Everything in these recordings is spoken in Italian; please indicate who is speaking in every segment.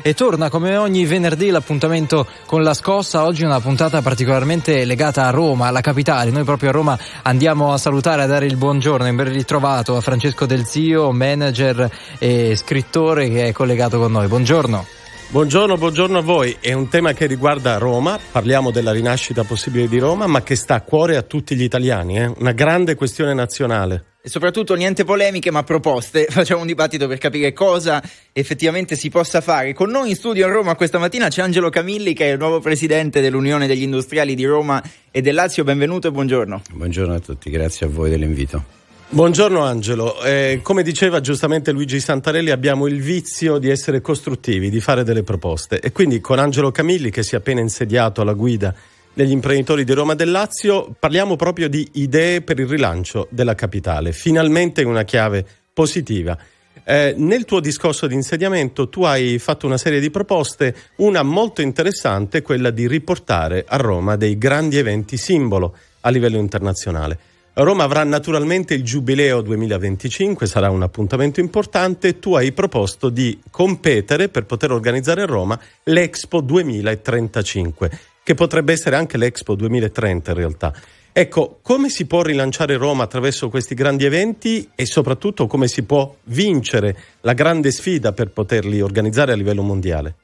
Speaker 1: E torna come ogni venerdì l'appuntamento con la scossa, oggi una puntata particolarmente legata a Roma, alla capitale. Noi proprio a Roma andiamo a salutare, a dare il buongiorno e ben ritrovato a Francesco Del Zio, manager e scrittore che è collegato con noi. Buongiorno.
Speaker 2: Buongiorno, buongiorno a voi. È un tema che riguarda Roma, parliamo della rinascita possibile di Roma, ma che sta a cuore a tutti gli italiani, eh? una grande questione nazionale.
Speaker 3: E soprattutto niente polemiche ma proposte. Facciamo un dibattito per capire cosa effettivamente si possa fare. Con noi in studio a Roma questa mattina c'è Angelo Camilli che è il nuovo presidente dell'Unione degli Industriali di Roma e del Lazio. Benvenuto e buongiorno.
Speaker 4: Buongiorno a tutti, grazie a voi dell'invito.
Speaker 2: Buongiorno Angelo, eh, come diceva giustamente Luigi Santarelli abbiamo il vizio di essere costruttivi, di fare delle proposte e quindi con Angelo Camilli che si è appena insediato alla guida degli imprenditori di Roma del Lazio, parliamo proprio di idee per il rilancio della capitale, finalmente in una chiave positiva. Eh, nel tuo discorso di insediamento tu hai fatto una serie di proposte, una molto interessante, quella di riportare a Roma dei grandi eventi simbolo a livello internazionale. Roma avrà naturalmente il Giubileo 2025, sarà un appuntamento importante. Tu hai proposto di competere per poter organizzare a Roma l'Expo 2035 che potrebbe essere anche l'Expo 2030 in realtà. Ecco, come si può rilanciare Roma attraverso questi grandi eventi e soprattutto come si può vincere la grande sfida per poterli organizzare a livello mondiale?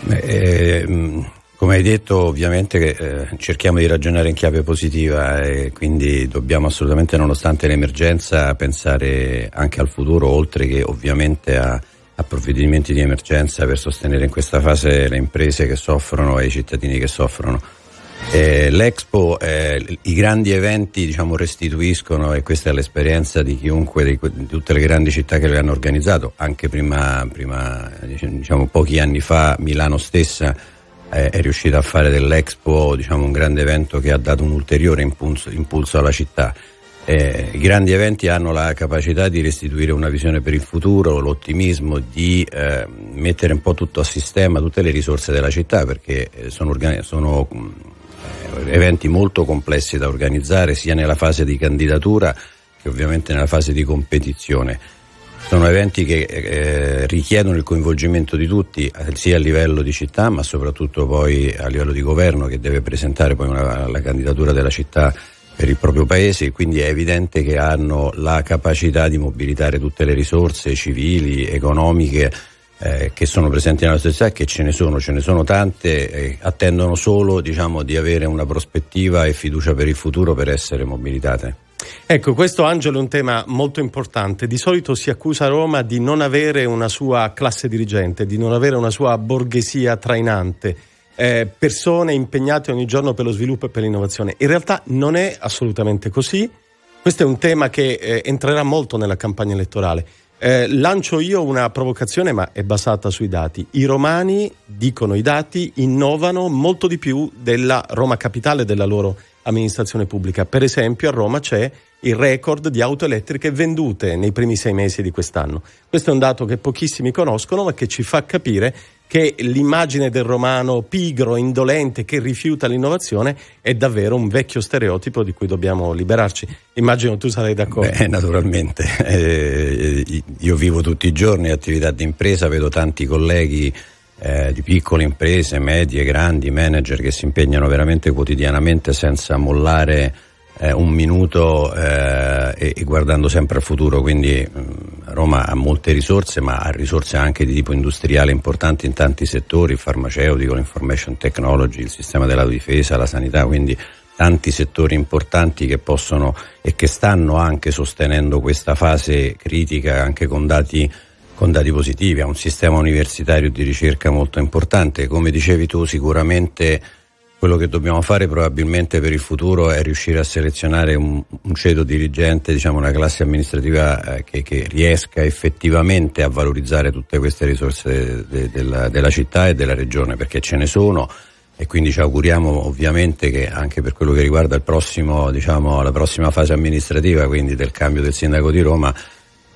Speaker 4: Beh, eh, come hai detto, ovviamente eh, cerchiamo di ragionare in chiave positiva e quindi dobbiamo assolutamente, nonostante l'emergenza, pensare anche al futuro, oltre che ovviamente a a provvedimenti di emergenza per sostenere in questa fase le imprese che soffrono e i cittadini che soffrono. Eh, L'Expo, eh, i grandi eventi diciamo, restituiscono, e questa è l'esperienza di chiunque, di, di, tutte le grandi città che le hanno organizzato, anche prima, prima diciamo, pochi anni fa Milano stessa eh, è riuscita a fare dell'Expo diciamo, un grande evento che ha dato un ulteriore impulso, impulso alla città. Eh, I grandi eventi hanno la capacità di restituire una visione per il futuro, l'ottimismo, di eh, mettere un po' tutto a sistema, tutte le risorse della città, perché eh, sono, organi- sono eh, eventi molto complessi da organizzare sia nella fase di candidatura che ovviamente nella fase di competizione. Sono eventi che eh, richiedono il coinvolgimento di tutti, sia a livello di città, ma soprattutto poi a livello di governo che deve presentare poi una, la candidatura della città per il proprio paese, quindi è evidente che hanno la capacità di mobilitare tutte le risorse civili, economiche eh, che sono presenti nella società, che ce ne sono, ce ne sono tante, eh, attendono solo diciamo, di avere una prospettiva e fiducia per il futuro per essere mobilitate.
Speaker 2: Ecco, questo Angelo è un tema molto importante. Di solito si accusa Roma di non avere una sua classe dirigente, di non avere una sua borghesia trainante eh, persone impegnate ogni giorno per lo sviluppo e per l'innovazione. In realtà non è assolutamente così. Questo è un tema che eh, entrerà molto nella campagna elettorale. Eh, lancio io una provocazione, ma è basata sui dati. I romani, dicono i dati, innovano molto di più della Roma capitale, della loro amministrazione pubblica. Per esempio, a Roma c'è il record di auto elettriche vendute nei primi sei mesi di quest'anno. Questo è un dato che pochissimi conoscono, ma che ci fa capire che l'immagine del romano pigro, indolente, che rifiuta l'innovazione è davvero un vecchio stereotipo di cui dobbiamo liberarci. Immagino tu sarai d'accordo.
Speaker 4: Beh, naturalmente. Eh, io vivo tutti i giorni attività di impresa, vedo tanti colleghi eh, di piccole imprese, medie, grandi, manager che si impegnano veramente quotidianamente senza mollare eh, un minuto eh, e, e, guardando sempre al futuro, quindi mh, mm, Roma ha molte risorse, ma ha risorse anche di tipo industriale importanti in tanti settori, il farmaceutico, l'information technology, il sistema della difesa, la sanità, quindi tanti settori importanti che possono e che stanno anche sostenendo questa fase critica anche con dati, con dati positivi, ha un sistema universitario di ricerca molto importante, come dicevi tu sicuramente quello che dobbiamo fare probabilmente per il futuro è riuscire a selezionare un, un ceto dirigente, diciamo una classe amministrativa eh, che, che, riesca effettivamente a valorizzare tutte queste risorse de, de, della, della città e della regione, perché ce ne sono. E quindi ci auguriamo ovviamente che anche per quello che riguarda prossimo, diciamo, la prossima fase amministrativa, quindi del cambio del sindaco di Roma,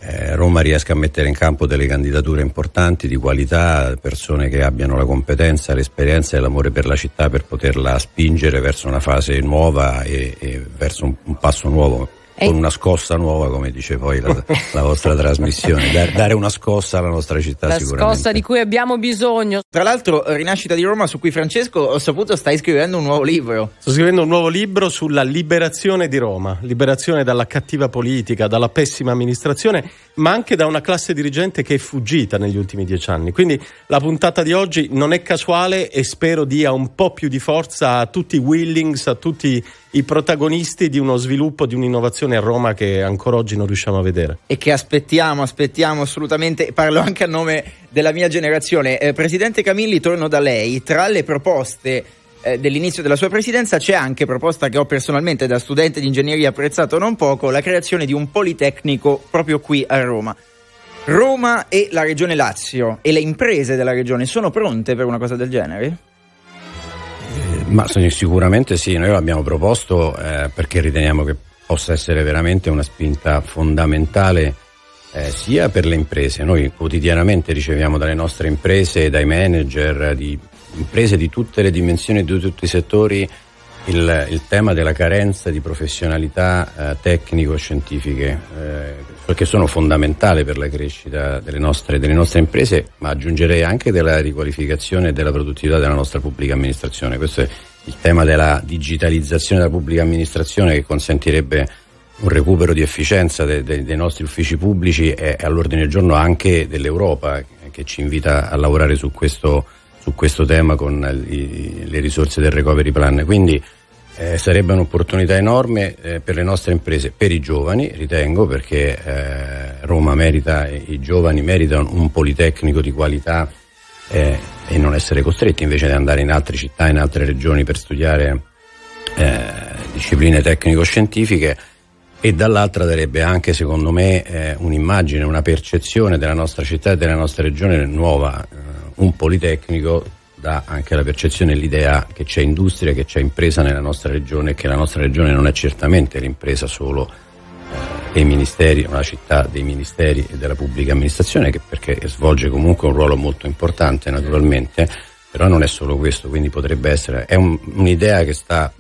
Speaker 4: eh, Roma riesca a mettere in campo delle candidature importanti di qualità, persone che abbiano la competenza, l'esperienza e l'amore per la città per poterla spingere verso una fase nuova e, e verso un, un, passo nuovo con una scossa nuova, come dice poi la, la vostra trasmissione, dare, dare, una scossa alla nostra città
Speaker 5: la
Speaker 4: sicuramente.
Speaker 5: La scossa di cui abbiamo bisogno.
Speaker 3: Tra l'altro, Rinascita di Roma, su cui Francesco, ho saputo, stai scrivendo un nuovo libro.
Speaker 2: Sto scrivendo un nuovo libro sulla liberazione di Roma, liberazione dalla cattiva politica, dalla pessima amministrazione, ma anche da una classe dirigente che è fuggita negli ultimi dieci anni. Quindi la puntata di oggi non è casuale e spero dia un po' più di forza a tutti i Willings, a tutti i protagonisti di uno sviluppo, di un'innovazione a Roma che ancora oggi non riusciamo a vedere.
Speaker 3: E che aspettiamo, aspettiamo assolutamente, parlo anche a nome della mia generazione. Eh, Presidente Camilli, torno da lei, tra le proposte eh, dell'inizio della sua presidenza c'è anche proposta che ho personalmente da studente di ingegneria apprezzato non poco, la creazione di un politecnico proprio qui a Roma. Roma e la regione Lazio e le imprese della regione sono pronte per una cosa del genere?
Speaker 4: Ma sicuramente sì, noi l'abbiamo proposto eh, perché riteniamo che possa essere veramente una spinta fondamentale eh, sia per le imprese. Noi quotidianamente riceviamo dalle nostre imprese, dai manager, di imprese di tutte le dimensioni, di tutti i settori, il, il tema della carenza di professionalità eh, tecnico-scientifiche, eh, perché sono fondamentali per la crescita delle nostre, delle nostre, imprese, ma aggiungerei anche della riqualificazione e della produttività della nostra pubblica amministrazione. Questo è il tema della digitalizzazione della pubblica amministrazione che consentirebbe un recupero di efficienza de, de, dei nostri uffici pubblici è all'ordine del giorno anche dell'Europa che ci invita a lavorare su questo, su questo tema con i, le risorse del recovery plan. Quindi eh, sarebbe un'opportunità enorme eh, per le nostre imprese, per i giovani, ritengo, perché eh, Roma merita, i giovani meritano un politecnico di qualità eh, e non essere costretti invece di andare in altre città, in altre regioni per studiare eh, discipline tecnico-scientifiche e dall'altra darebbe anche secondo me eh, un'immagine, una percezione della nostra città e della nostra regione nuova, un politecnico dà anche la percezione e l'idea che c'è industria, che c'è impresa nella nostra regione e che la nostra regione non è certamente l'impresa solo eh, dei ministeri, una città dei ministeri e della pubblica amministrazione, che perché svolge comunque un ruolo molto importante naturalmente, però non è solo questo, quindi potrebbe essere, è un, un'idea che sta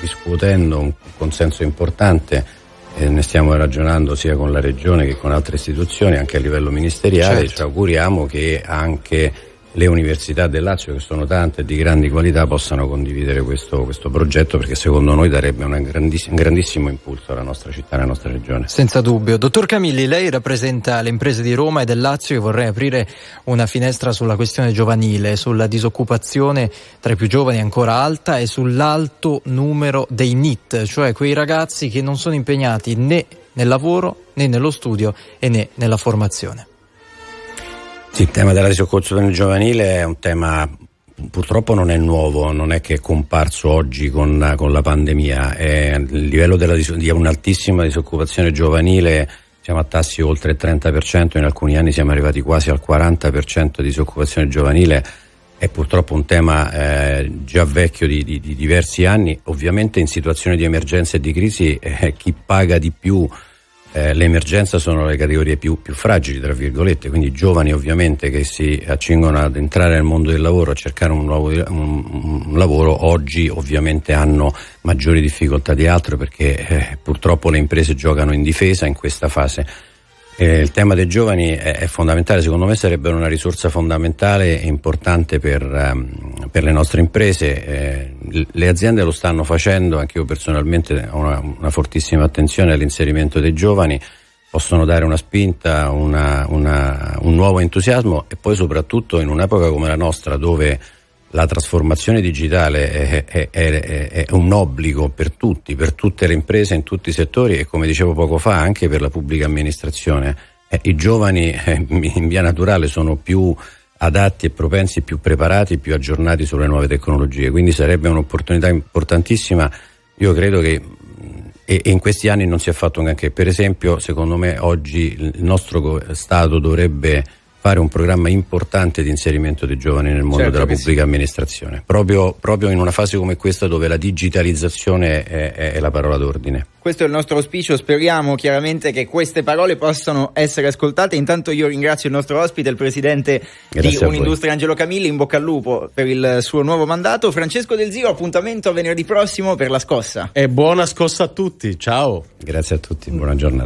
Speaker 4: riscuotendo un consenso importante e ne stiamo ragionando sia con la regione che con altre istituzioni, anche a livello ministeriale, certo. ci auguriamo che anche le università del Lazio, che sono tante e di grandi qualità, possano condividere questo, questo progetto perché secondo noi darebbe grandiss- un grandissimo impulso alla nostra città alla nostra regione.
Speaker 1: Senza dubbio. Dottor Camilli, lei rappresenta le imprese di Roma e del Lazio e vorrei aprire una finestra sulla questione giovanile, sulla disoccupazione tra i più giovani ancora alta e sull'alto numero dei NIT, cioè quei ragazzi che non sono impegnati né nel lavoro né nello studio e né nella formazione.
Speaker 4: Sì, il tema della disoccupazione giovanile è un tema purtroppo non è nuovo, non è che è comparso oggi con, con la pandemia, è, il livello della, di un'altissima disoccupazione giovanile siamo a tassi oltre il 30%, in alcuni anni siamo arrivati quasi al 40% di disoccupazione giovanile, è purtroppo un tema eh, già vecchio di, di, di, diversi anni, ovviamente in situazioni di emergenza e di crisi eh, chi paga di più eh, l'emergenza sono le categorie più, più, fragili, tra virgolette, quindi giovani ovviamente che si accingono ad entrare nel mondo del lavoro, a cercare un, nuovo, un, un lavoro, oggi ovviamente hanno maggiori difficoltà di altro perché eh, purtroppo le imprese giocano in difesa in questa fase eh, il tema dei giovani è, è, fondamentale, secondo me sarebbero una risorsa fondamentale e importante per, um, per le nostre imprese. Eh, le aziende lo stanno facendo, anche io personalmente ho una, una fortissima attenzione all'inserimento dei giovani, possono dare una spinta, una, una, un nuovo entusiasmo e poi soprattutto in un'epoca come la nostra dove la trasformazione digitale è, è, è, è, un obbligo per tutti, per tutte le imprese, in tutti i settori e come dicevo poco fa anche per la pubblica amministrazione. Eh, I giovani eh, in via naturale sono più adatti e propensi, più preparati, più aggiornati sulle nuove tecnologie, quindi sarebbe un'opportunità importantissima. Io credo che e, in questi anni non si è fatto neanche, per esempio, secondo me oggi il nostro Stato dovrebbe fare un programma importante di inserimento dei giovani nel mondo
Speaker 3: Certo
Speaker 4: della pubblica amministrazione, proprio, proprio in una fase come questa dove la digitalizzazione è, è- è la parola d'ordine.
Speaker 3: Questo è il nostro auspicio, speriamo chiaramente che queste parole possano essere ascoltate. Intanto io ringrazio il nostro ospite, il presidente
Speaker 4: Grazie
Speaker 3: di. Un'Industria Angelo Camilli, in bocca al lupo per il suo nuovo mandato. Francesco Del Zio, appuntamento a venerdì prossimo per la scossa.
Speaker 2: E buona scossa a tutti, ciao!
Speaker 4: Grazie a tutti, buona giornata.